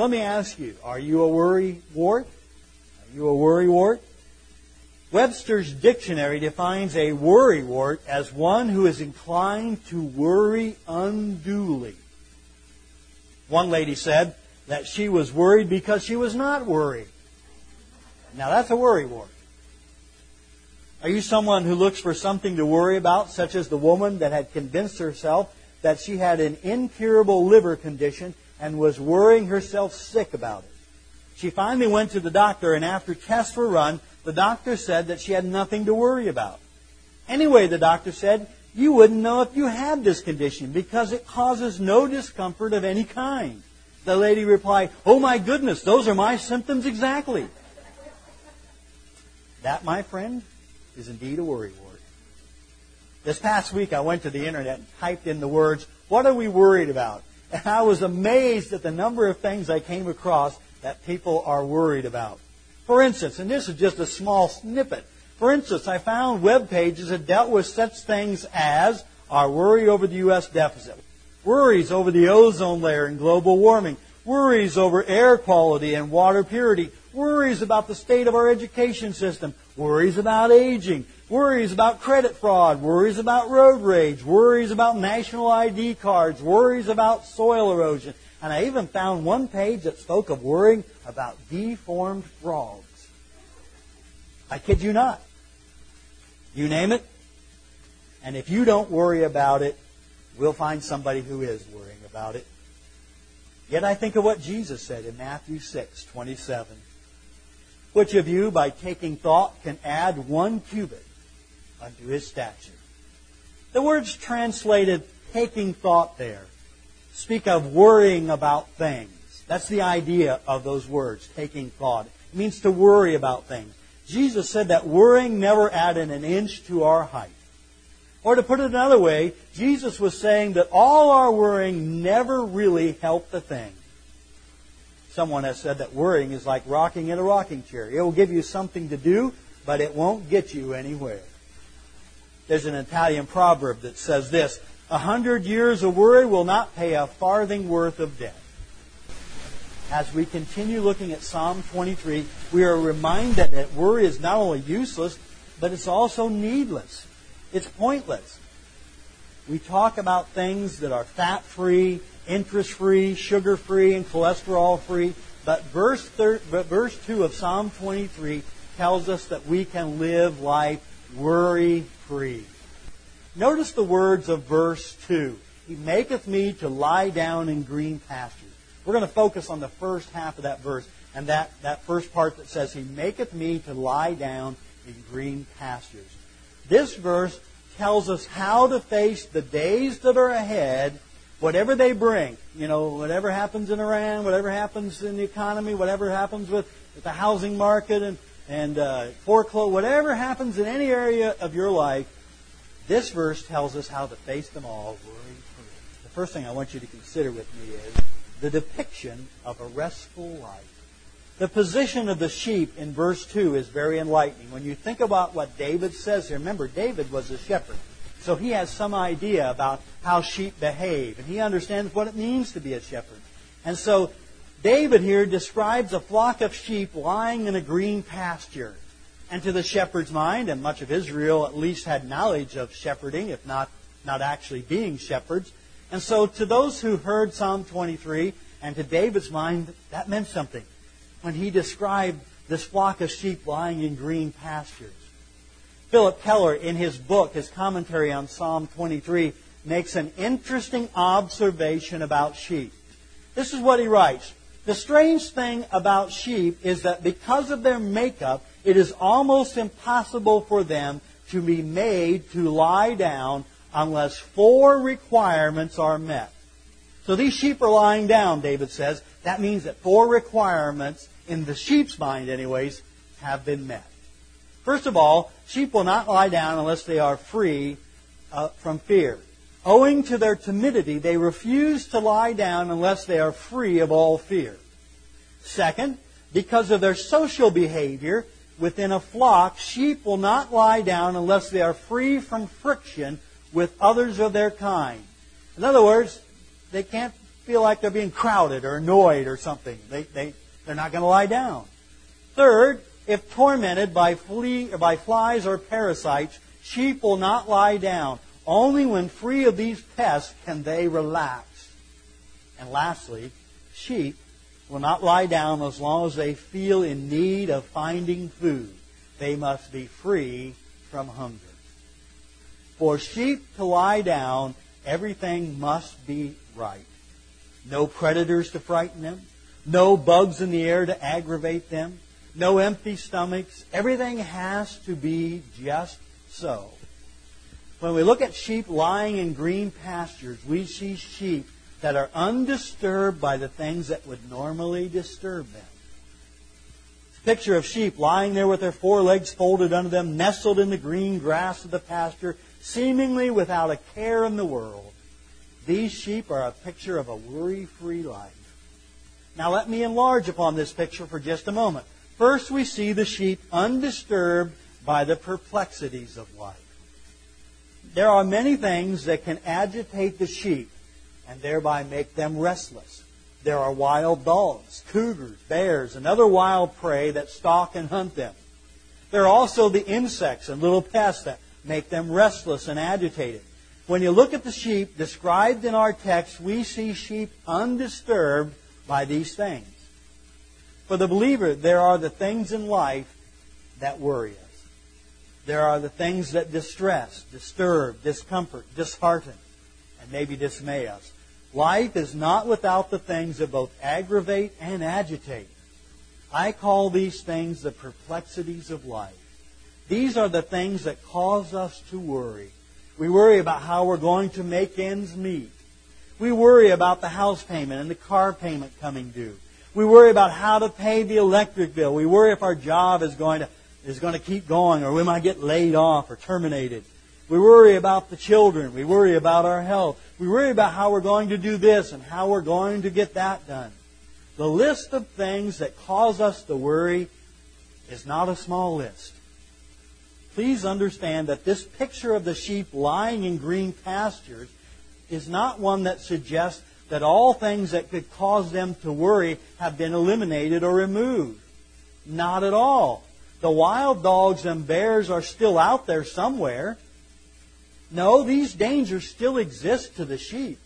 Let me ask you, are you a worry wart? Are you a worry wart? Webster's dictionary defines a worry wart as one who is inclined to worry unduly. One lady said that she was worried because she was not worried. Now that's a worry wart. Are you someone who looks for something to worry about, such as the woman that had convinced herself that she had an incurable liver condition and was worrying herself sick about it? She finally went to the doctor, and after tests were run, the doctor said that she had nothing to worry about. Anyway, the doctor said, you wouldn't know if you had this condition because it causes no discomfort of any kind. The lady replied, Oh my goodness, those are my symptoms exactly. That, my friend, is indeed a worry wart. This past week I went to the internet and typed in the words, what are we worried about? And I was amazed at the number of things I came across that people are worried about. For instance, and this is just a small snippet, for instance, I found web pages that dealt with such things as our worry over the U.S. deficit, worries over the ozone layer and global warming, worries over air quality and water purity, worries about the state of our education system, worries about aging, worries about credit fraud, worries about road rage, worries about national ID cards, worries about soil erosion. And I even found one page that spoke of worrying about deformed frogs. I kid you not. You name it. And if you don't worry about it, we'll find somebody who is worrying about it. Yet I think of what Jesus said in Matthew 6, 27. Which of you, by taking thought, can add one cubit unto his stature? The words translated taking thought there speak of worrying about things. That's the idea of those words, taking thought. It means to worry about things. Jesus said that worrying never added an inch to our height. Or to put it another way, Jesus was saying that all our worrying never really helped the thing. Someone has said that worrying is like rocking in a rocking chair. It will give you something to do, but it won't get you anywhere. There's an Italian proverb that says this, a hundred years of worry will not pay a farthing worth of debt as we continue looking at Psalm 23, we are reminded that worry is not only useless, but it's also needless. It's pointless. We talk about things that are fat free, interest free, sugar free, and cholesterol free, but verse, thir- but verse 2 of Psalm 23 tells us that we can live life worry Notice the words of verse 2. He maketh me to lie down in green pastures. We're going to focus on the first half of that verse and that, that first part that says, He maketh me to lie down in green pastures. This verse tells us how to face the days that are ahead, whatever they bring. You know, whatever happens in Iran, whatever happens in the economy, whatever happens with, with the housing market and, and uh, foreclosure, whatever happens in any area of your life, this verse tells us how to face them all worry free. The first thing I want you to consider with me is the depiction of a restful life. The position of the sheep in verse 2 is very enlightening. When you think about what David says here, remember, David was a shepherd. So he has some idea about how sheep behave, and he understands what it means to be a shepherd. And so David here describes a flock of sheep lying in a green pasture. And to the shepherd's mind, and much of Israel at least had knowledge of shepherding, if not, not actually being shepherds, and so to those who heard Psalm 23, and to David's mind, that meant something when he described this flock of sheep lying in green pastures. Phillip Keller, in his book, his commentary on Psalm 23, makes an interesting observation about sheep. This is what he writes. The strange thing about sheep is that because of their makeup, it is almost impossible for them to be made to lie down unless four requirements are met. So these sheep are lying down, David says. That means that four requirements, in the sheep's mind anyways, have been met. First of all, sheep will not lie down unless they are free uh, from fear. Owing to their timidity, they refuse to lie down unless they are free of all fear. Second, because of their social behavior within a flock, sheep will not lie down unless they are free from friction with others of their kind. In other words, they can't feel like they're being crowded or annoyed or something. They, they, they're not going to lie down. Third, if tormented by, flea, by flies or parasites, sheep will not lie down. Only when free of these pests can they relax. And lastly, sheep will not lie down as long as they feel in need of finding food. They must be free from hunger. For sheep to lie down, everything must be right. No predators to frighten them, no bugs in the air to aggravate them, no empty stomachs. Everything has to be just so. When we look at sheep lying in green pastures, we see sheep that are undisturbed by the things that would normally disturb them. Picture of sheep lying there with their forelegs folded under them, nestled in the green grass of the pasture, seemingly without a care in the world. These sheep are a picture of a worry free life. Now let me enlarge upon this picture for just a moment. First, we see the sheep undisturbed by the perplexities of life. There are many things that can agitate the sheep and thereby make them restless. There are wild dogs, cougars, bears, and other wild prey that stalk and hunt them. There are also the insects and little pests that make them restless and agitated. When you look at the sheep described in our text, we see sheep undisturbed by these things. For the believer, there are the things in life that worry us. There are the things that distress, disturb, discomfort, dishearten, and maybe dismay us. Life is not without the things that both aggravate and agitate. I call these things the perplexities of life. These are the things that cause us to worry. We worry about how we're going to make ends meet. We worry about the house payment and the car payment coming due. We worry about how to pay the electric bill. We worry if our job is going to, is going to keep going or we might get laid off or terminated. We worry about the children. We worry about our health. We worry about how we're going to do this and how we're going to get that done. The list of things that cause us to worry is not a small list. Please understand that this picture of the sheep lying in green pastures is not one that suggests that all things that could cause them to worry have been eliminated or removed. Not at all. The wild dogs and bears are still out there somewhere. No, these dangers still exist to the sheep.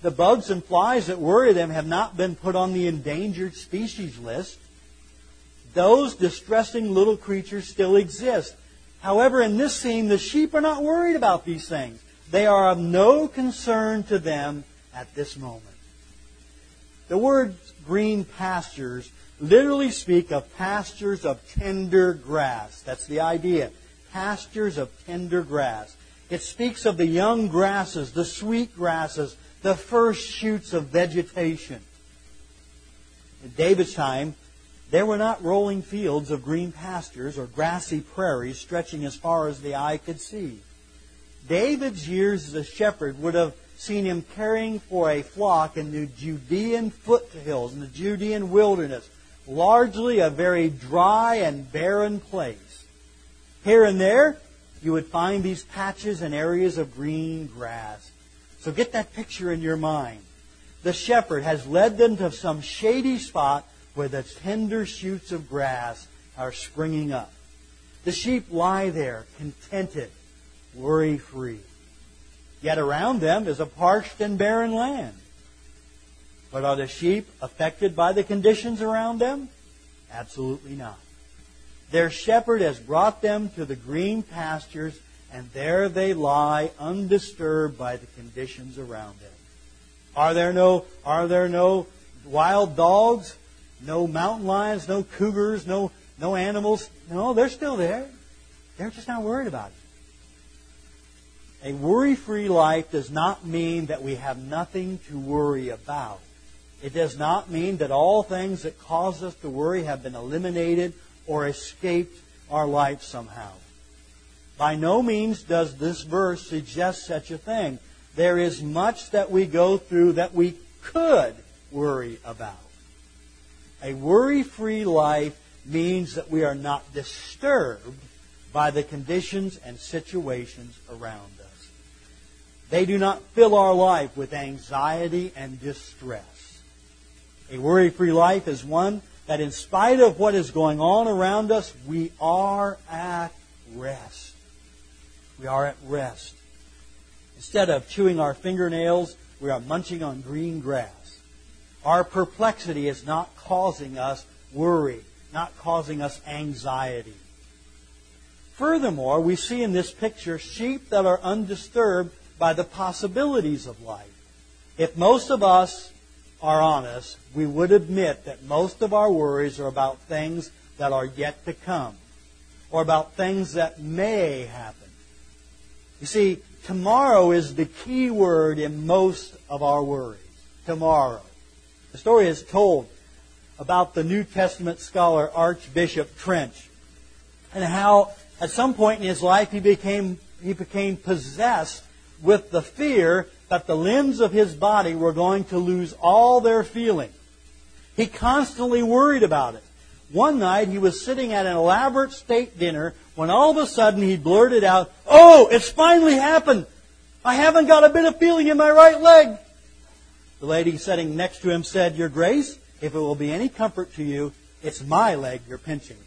The bugs and flies that worry them have not been put on the endangered species list. Those distressing little creatures still exist. However, in this scene, the sheep are not worried about these things. They are of no concern to them at this moment. The words green pastures literally speak of pastures of tender grass. That's the idea. Pastures of tender grass. It speaks of the young grasses, the sweet grasses, the first shoots of vegetation. In David's time, there were not rolling fields of green pastures or grassy prairies stretching as far as the eye could see. David's years as a shepherd would have seen him caring for a flock in the Judean foothills, in the Judean wilderness, largely a very dry and barren place. Here and there, you would find these patches and areas of green grass. So get that picture in your mind. The shepherd has led them to some shady spot where the tender shoots of grass are springing up. The sheep lie there, contented, worry free. Yet around them is a parched and barren land. But are the sheep affected by the conditions around them? Absolutely not. Their shepherd has brought them to the green pastures, and there they lie undisturbed by the conditions around them. Are there no, are there no wild dogs? No mountain lions? No cougars? No, no animals? No, they're still there. They're just not worried about it. A worry free life does not mean that we have nothing to worry about. It does not mean that all things that cause us to worry have been eliminated or escaped our life somehow. By no means does this verse suggest such a thing. There is much that we go through that we could worry about. A worry free life means that we are not disturbed by the conditions and situations around us. They do not fill our life with anxiety and distress. A worry free life is one that, in spite of what is going on around us, we are at rest. We are at rest. Instead of chewing our fingernails, we are munching on green grass. Our perplexity is not causing us worry, not causing us anxiety. Furthermore, we see in this picture sheep that are undisturbed by the possibilities of life. If most of us are honest, we would admit that most of our worries are about things that are yet to come or about things that may happen. You see, tomorrow is the key word in most of our worries. Tomorrow. The story is told about the New Testament scholar Archbishop Trench and how at some point in his life he became, he became possessed with the fear that the limbs of his body were going to lose all their feeling. He constantly worried about it. One night he was sitting at an elaborate state dinner when all of a sudden he blurted out, Oh, it's finally happened! I haven't got a bit of feeling in my right leg. The lady sitting next to him said, Your Grace, if it will be any comfort to you, it's my leg you're pinching.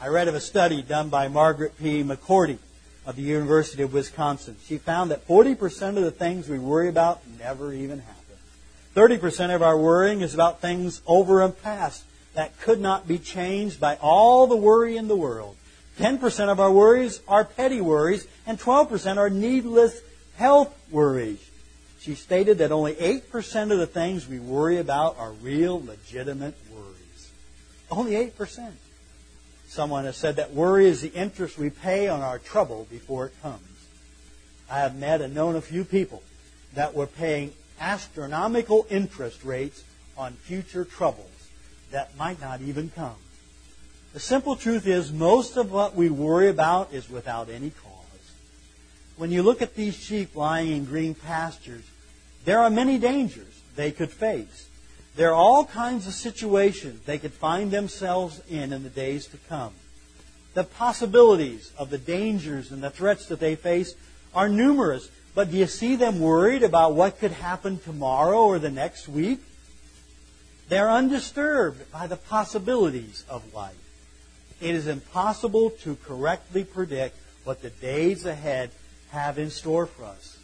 I read of a study done by Margaret P. McCordy of the University of Wisconsin. She found that 40% of the things we worry about never even happen. 30% of our worrying is about things over and past that could not be changed by all the worry in the world. 10% of our worries are petty worries, and 12% are needless health worries. She stated that only 8% of the things we worry about are real, legitimate worries. Only 8%. Someone has said that worry is the interest we pay on our trouble before it comes. I have met and known a few people that were paying astronomical interest rates on future troubles that might not even come. The simple truth is, most of what we worry about is without any cause. When you look at these sheep lying in green pastures, there are many dangers they could face. There are all kinds of situations they could find themselves in in the days to come. The possibilities of the dangers and the threats that they face are numerous, but do you see them worried about what could happen tomorrow or the next week? They're undisturbed by the possibilities of life. It is impossible to correctly predict what the days ahead have in store for us.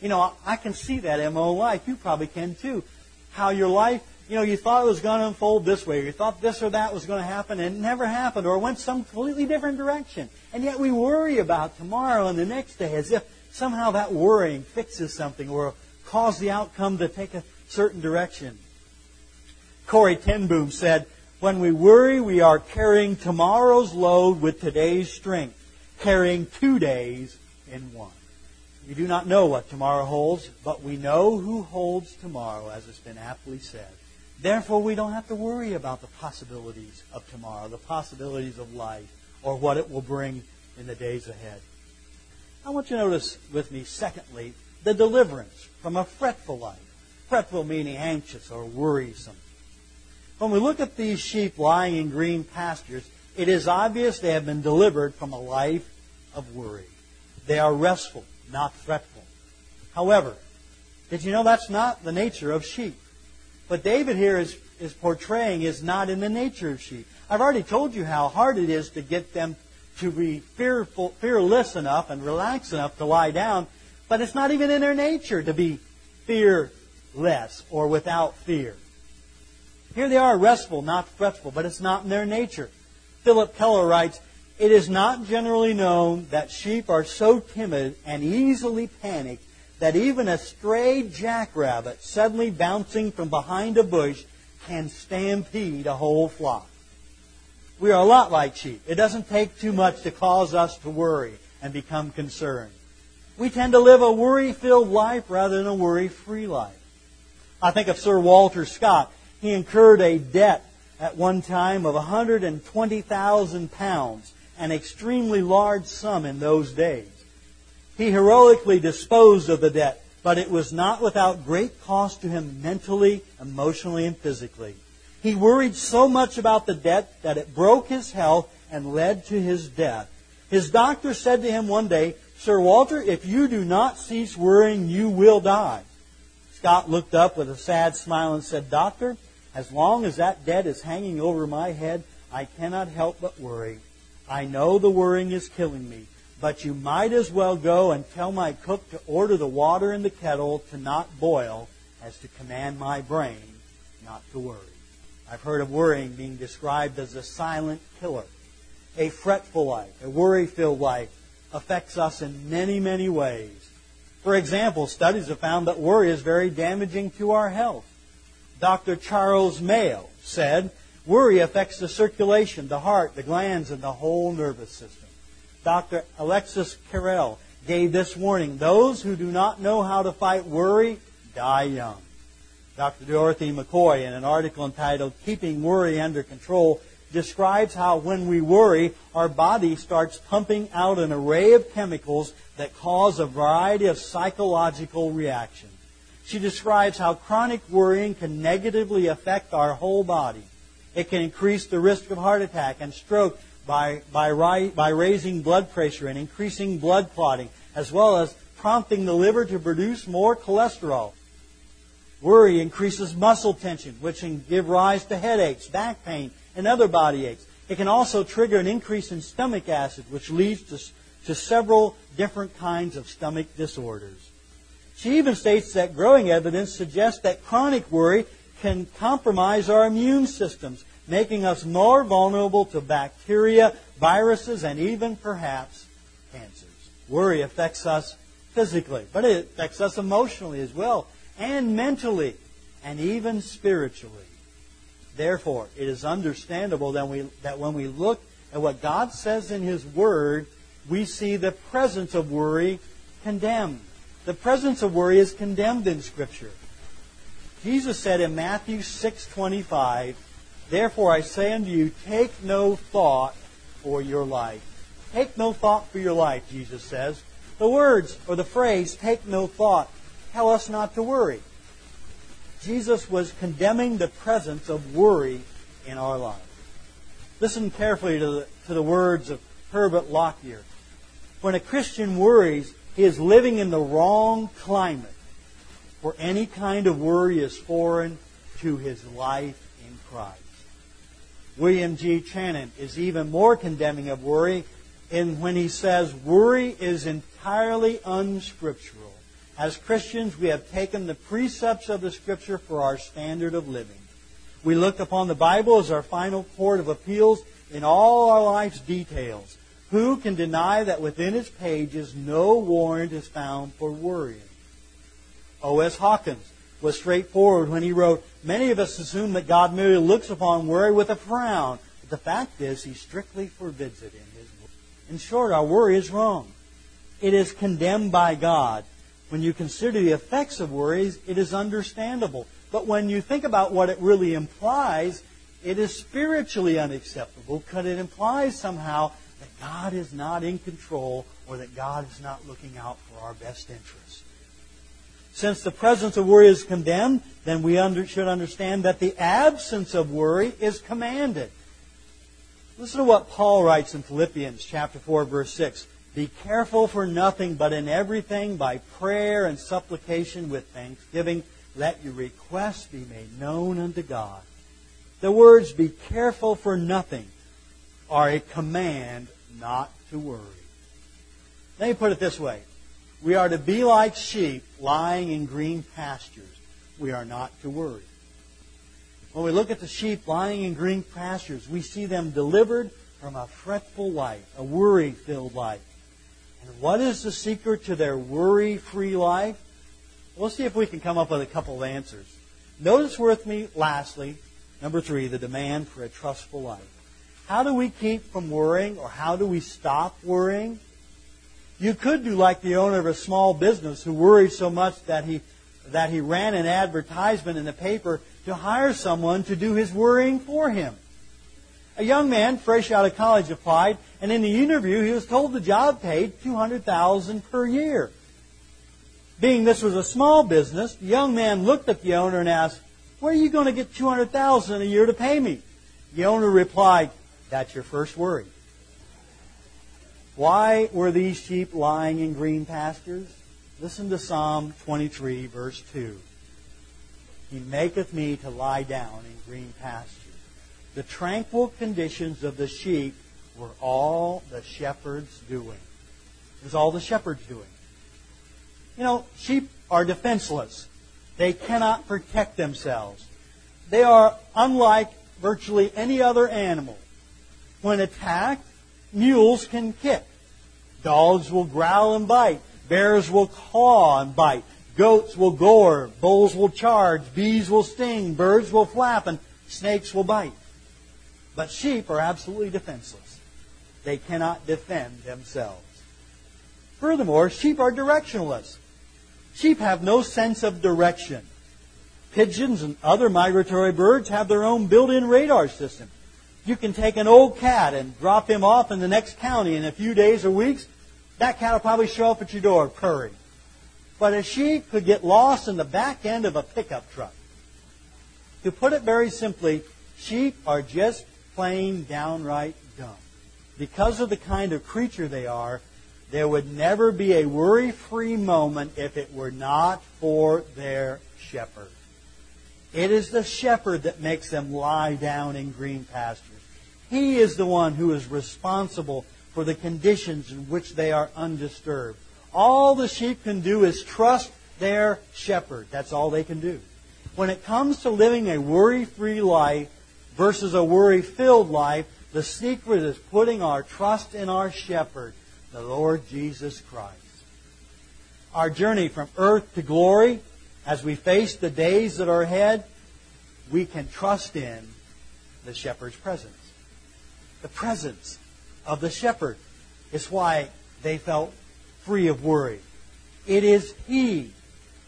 You know, I can see that in my own life. You probably can too how your life, you know, you thought it was going to unfold this way, or you thought this or that was going to happen, and it never happened, or went some completely different direction. And yet we worry about tomorrow and the next day as if somehow that worrying fixes something or causes the outcome to take a certain direction. Corrie ten Boom said, When we worry, we are carrying tomorrow's load with today's strength, carrying two days in one. We do not know what tomorrow holds, but we know who holds tomorrow, as it's been aptly said. Therefore, we don't have to worry about the possibilities of tomorrow, the possibilities of life, or what it will bring in the days ahead. I want you to notice with me, secondly, the deliverance from a fretful life. Fretful meaning anxious or worrisome. When we look at these sheep lying in green pastures, it is obvious they have been delivered from a life of worry. They are restful not fretful. However, did you know that's not the nature of sheep? What David here is, is portraying is not in the nature of sheep. I've already told you how hard it is to get them to be fearful, fearless enough and relaxed enough to lie down, but it's not even in their nature to be fearless or without fear. Here they are restful, not fretful, but it's not in their nature. Phillip Keller writes, it is not generally known that sheep are so timid and easily panicked that even a stray jackrabbit suddenly bouncing from behind a bush can stampede a whole flock. We are a lot like sheep. It doesn't take too much to cause us to worry and become concerned. We tend to live a worry filled life rather than a worry free life. I think of Sir Walter Scott. He incurred a debt at one time of 120,000 pounds an extremely large sum in those days. He heroically disposed of the debt, but it was not without great cost to him mentally, emotionally, and physically. He worried so much about the debt that it broke his health and led to his death. His doctor said to him one day, Sir Walter, if you do not cease worrying, you will die. Scott looked up with a sad smile and said, Doctor, as long as that debt is hanging over my head, I cannot help but worry. I know the worrying is killing me, but you might as well go and tell my cook to order the water in the kettle to not boil as to command my brain not to worry. I've heard of worrying being described as a silent killer. A fretful life, a worry filled life affects us in many, many ways. For example, studies have found that worry is very damaging to our health. Dr. Charles Mayo said, Worry affects the circulation, the heart, the glands, and the whole nervous system. Dr. Alexis Carrel gave this warning Those who do not know how to fight worry die young. Dr. Dorothy McCoy, in an article entitled Keeping Worry Under Control, describes how when we worry, our body starts pumping out an array of chemicals that cause a variety of psychological reactions. She describes how chronic worrying can negatively affect our whole body. It can increase the risk of heart attack and stroke by, by, by raising blood pressure and increasing blood clotting, as well as prompting the liver to produce more cholesterol. Worry increases muscle tension, which can give rise to headaches, back pain, and other body aches. It can also trigger an increase in stomach acid, which leads to, to several different kinds of stomach disorders. She even states that growing evidence suggests that chronic worry can compromise our immune systems, making us more vulnerable to bacteria, viruses, and even perhaps cancers. Worry affects us physically, but it affects us emotionally as well, and mentally, and even spiritually. Therefore, it is understandable that, we, that when we look at what God says in His Word, we see the presence of worry condemned. The presence of worry is condemned in Scripture. Jesus said in Matthew 6:25, "Therefore I say unto you, take no thought for your life." Take no thought for your life, Jesus says. The words or the phrase take no thought tell us not to worry. Jesus was condemning the presence of worry in our lives. Listen carefully to the, to the words of Herbert Lockyer. When a Christian worries, he is living in the wrong climate, for any kind of worry is foreign to his life in Christ. William G. Channon is even more condemning of worry in when he says worry is entirely unscriptural. As Christians, we have taken the precepts of the Scripture for our standard of living. We look upon the Bible as our final court of appeals in all our life's details. Who can deny that within its pages no warrant is found for worrying? O.S. Hawkins was straightforward when he wrote, Many of us assume that God merely looks upon worry with a frown, but the fact is he strictly forbids it in his word. In short, our worry is wrong. It is condemned by God when you consider the effects of worries, it is understandable. But when you think about what it really implies, it is spiritually unacceptable because it implies somehow that God is not in control or that God is not looking out for our best interest. Since the presence of worry is condemned, then we under, should understand that the absence of worry is commanded. Listen to what Paul writes in Philippians chapter 4 verse 6. Be careful for nothing, but in everything by prayer and supplication with thanksgiving, let your requests be made known unto God. The words be careful for nothing are a command not to worry. Let me put it this way. We are to be like sheep lying in green pastures. We are not to worry. When we look at the sheep lying in green pastures, we see them delivered from a fretful life, a worry filled life. And what is the secret to their worry free life? We'll see if we can come up with a couple of answers. Notice with me, lastly, number three, the demand for a trustful life. How do we keep from worrying or how do we stop worrying? You could do like the owner of a small business who worried so much that he, that he ran an advertisement in the paper to hire someone to do his worrying for him. A young man, fresh out of college, applied, and in the interview, he was told the job paid two hundred thousand per year. Being this was a small business, the young man looked at the owner and asked, "Where are you going to get two hundred thousand a year to pay me?" The owner replied, "That's your first worry." Why were these sheep lying in green pastures? Listen to Psalm 23, verse 2. He maketh me to lie down in green pastures. The tranquil conditions of the sheep were all the shepherd's doing. It was all the shepherd's doing. You know, sheep are defenseless. They cannot protect themselves. They are unlike virtually any other animal. When attacked, mules can kick. Dogs will growl and bite. Bears will claw and bite. Goats will gore. Bulls will charge. Bees will sting. Birds will flap. And snakes will bite. But sheep are absolutely defenseless. They cannot defend themselves. Furthermore, sheep are directionless. Sheep have no sense of direction. Pigeons and other migratory birds have their own built-in radar system. You can take an old cat and drop him off in the next county in a few days or weeks. That cat will probably show up at your door purring. But a sheep could get lost in the back end of a pickup truck. To put it very simply, sheep are just plain downright dumb. Because of the kind of creature they are, there would never be a worry free moment if it were not for their shepherd. It is the shepherd that makes them lie down in green pastures. He is the one who is responsible for the conditions in which they are undisturbed. All the sheep can do is trust their shepherd. That's all they can do. When it comes to living a worry free life versus a worry filled life, the secret is putting our trust in our shepherd, the Lord Jesus Christ. Our journey from earth to glory, as we face the days that are ahead, we can trust in the shepherd's presence. The presence of the shepherd is why they felt free of worry. It is He.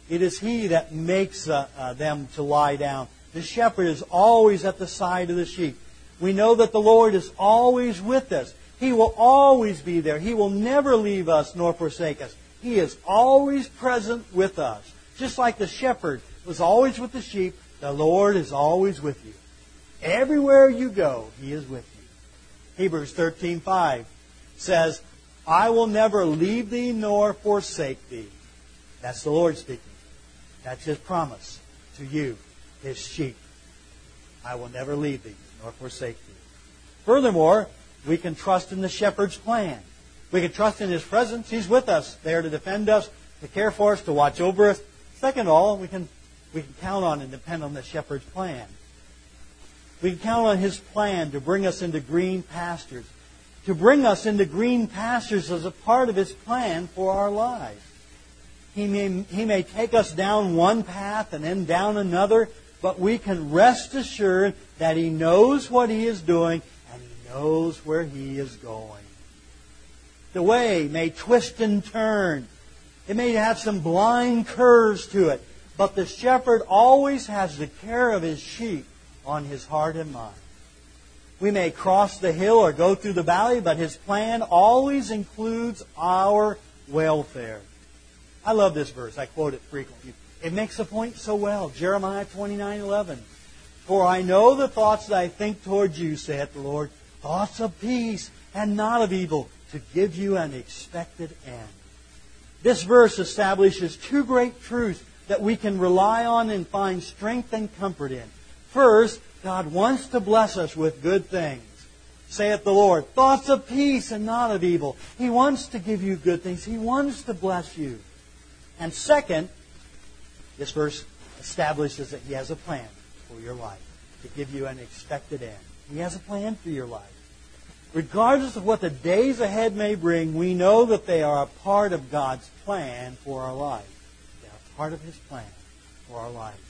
It is He that makes uh, uh, them to lie down. The shepherd is always at the side of the sheep. We know that the Lord is always with us. He will always be there. He will never leave us nor forsake us. He is always present with us. Just like the shepherd was always with the sheep, the Lord is always with you. Everywhere you go, He is with you. Hebrews 13:5 says, "I will never leave thee nor forsake thee." That's the Lord speaking. That's His promise to you, His sheep. I will never leave thee nor forsake thee. Furthermore, we can trust in the shepherd's plan. We can trust in his presence. He's with us, there to defend us, to care for us, to watch over us. Second all, we can, we can count on and depend on the shepherd's plan. We can count on his plan to bring us into green pastures. To bring us into green pastures as a part of his plan for our lives. He may, he may take us down one path and then down another, but we can rest assured that he knows what he is doing and he knows where he is going. The way may twist and turn. It may have some blind curves to it, but the shepherd always has the care of his sheep on his heart and mind. We may cross the hill or go through the valley, but his plan always includes our welfare. I love this verse. I quote it frequently. It makes the point so well. Jeremiah 29:11. For I know the thoughts that I think toward you, saith the Lord, thoughts of peace and not of evil, to give you an expected end. This verse establishes two great truths that we can rely on and find strength and comfort in. First, God wants to bless us with good things. Saith the Lord, thoughts of peace and not of evil. He wants to give you good things. He wants to bless you. And second, this verse establishes that He has a plan for your life to give you an expected end. He has a plan for your life. Regardless of what the days ahead may bring, we know that they are a part of God's plan for our life. They are part of His plan for our life.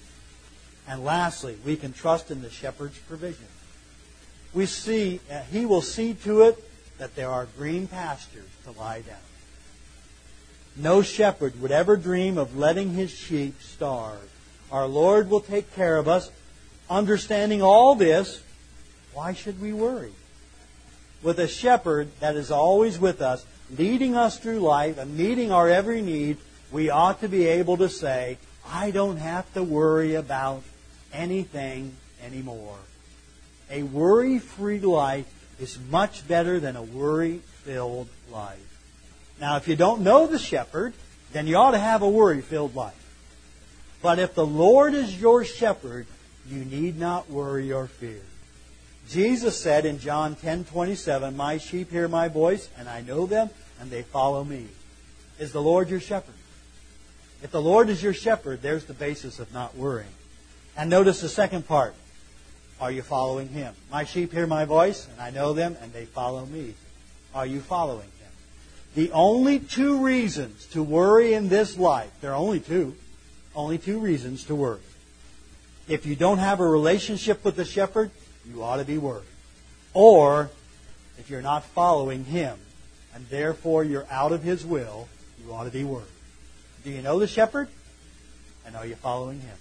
And lastly, we can trust in the shepherd's provision. We see, uh, He will see to it that there are green pastures to lie down. No shepherd would ever dream of letting his sheep starve. Our Lord will take care of us. Understanding all this, why should we worry? With a shepherd that is always with us, leading us through life and meeting our every need, we ought to be able to say, I don't have to worry about anything anymore. A worry free life is much better than a worry filled life. Now, if you don't know the shepherd, then you ought to have a worry filled life. But if the Lord is your shepherd, you need not worry or fear. Jesus said in John 10:27, "My sheep hear my voice, and I know them, and they follow me." Is the Lord your shepherd? If the Lord is your shepherd, there's the basis of not worrying. And notice the second part. Are you following him? My sheep hear my voice, and I know them, and they follow me. Are you following him? The only two reasons to worry in this life, there are only two, only two reasons to worry. If you don't have a relationship with the shepherd, you ought to be worried. Or, if you're not following him, and therefore you're out of his will, you ought to be worried. Do you know the shepherd? And are you following him?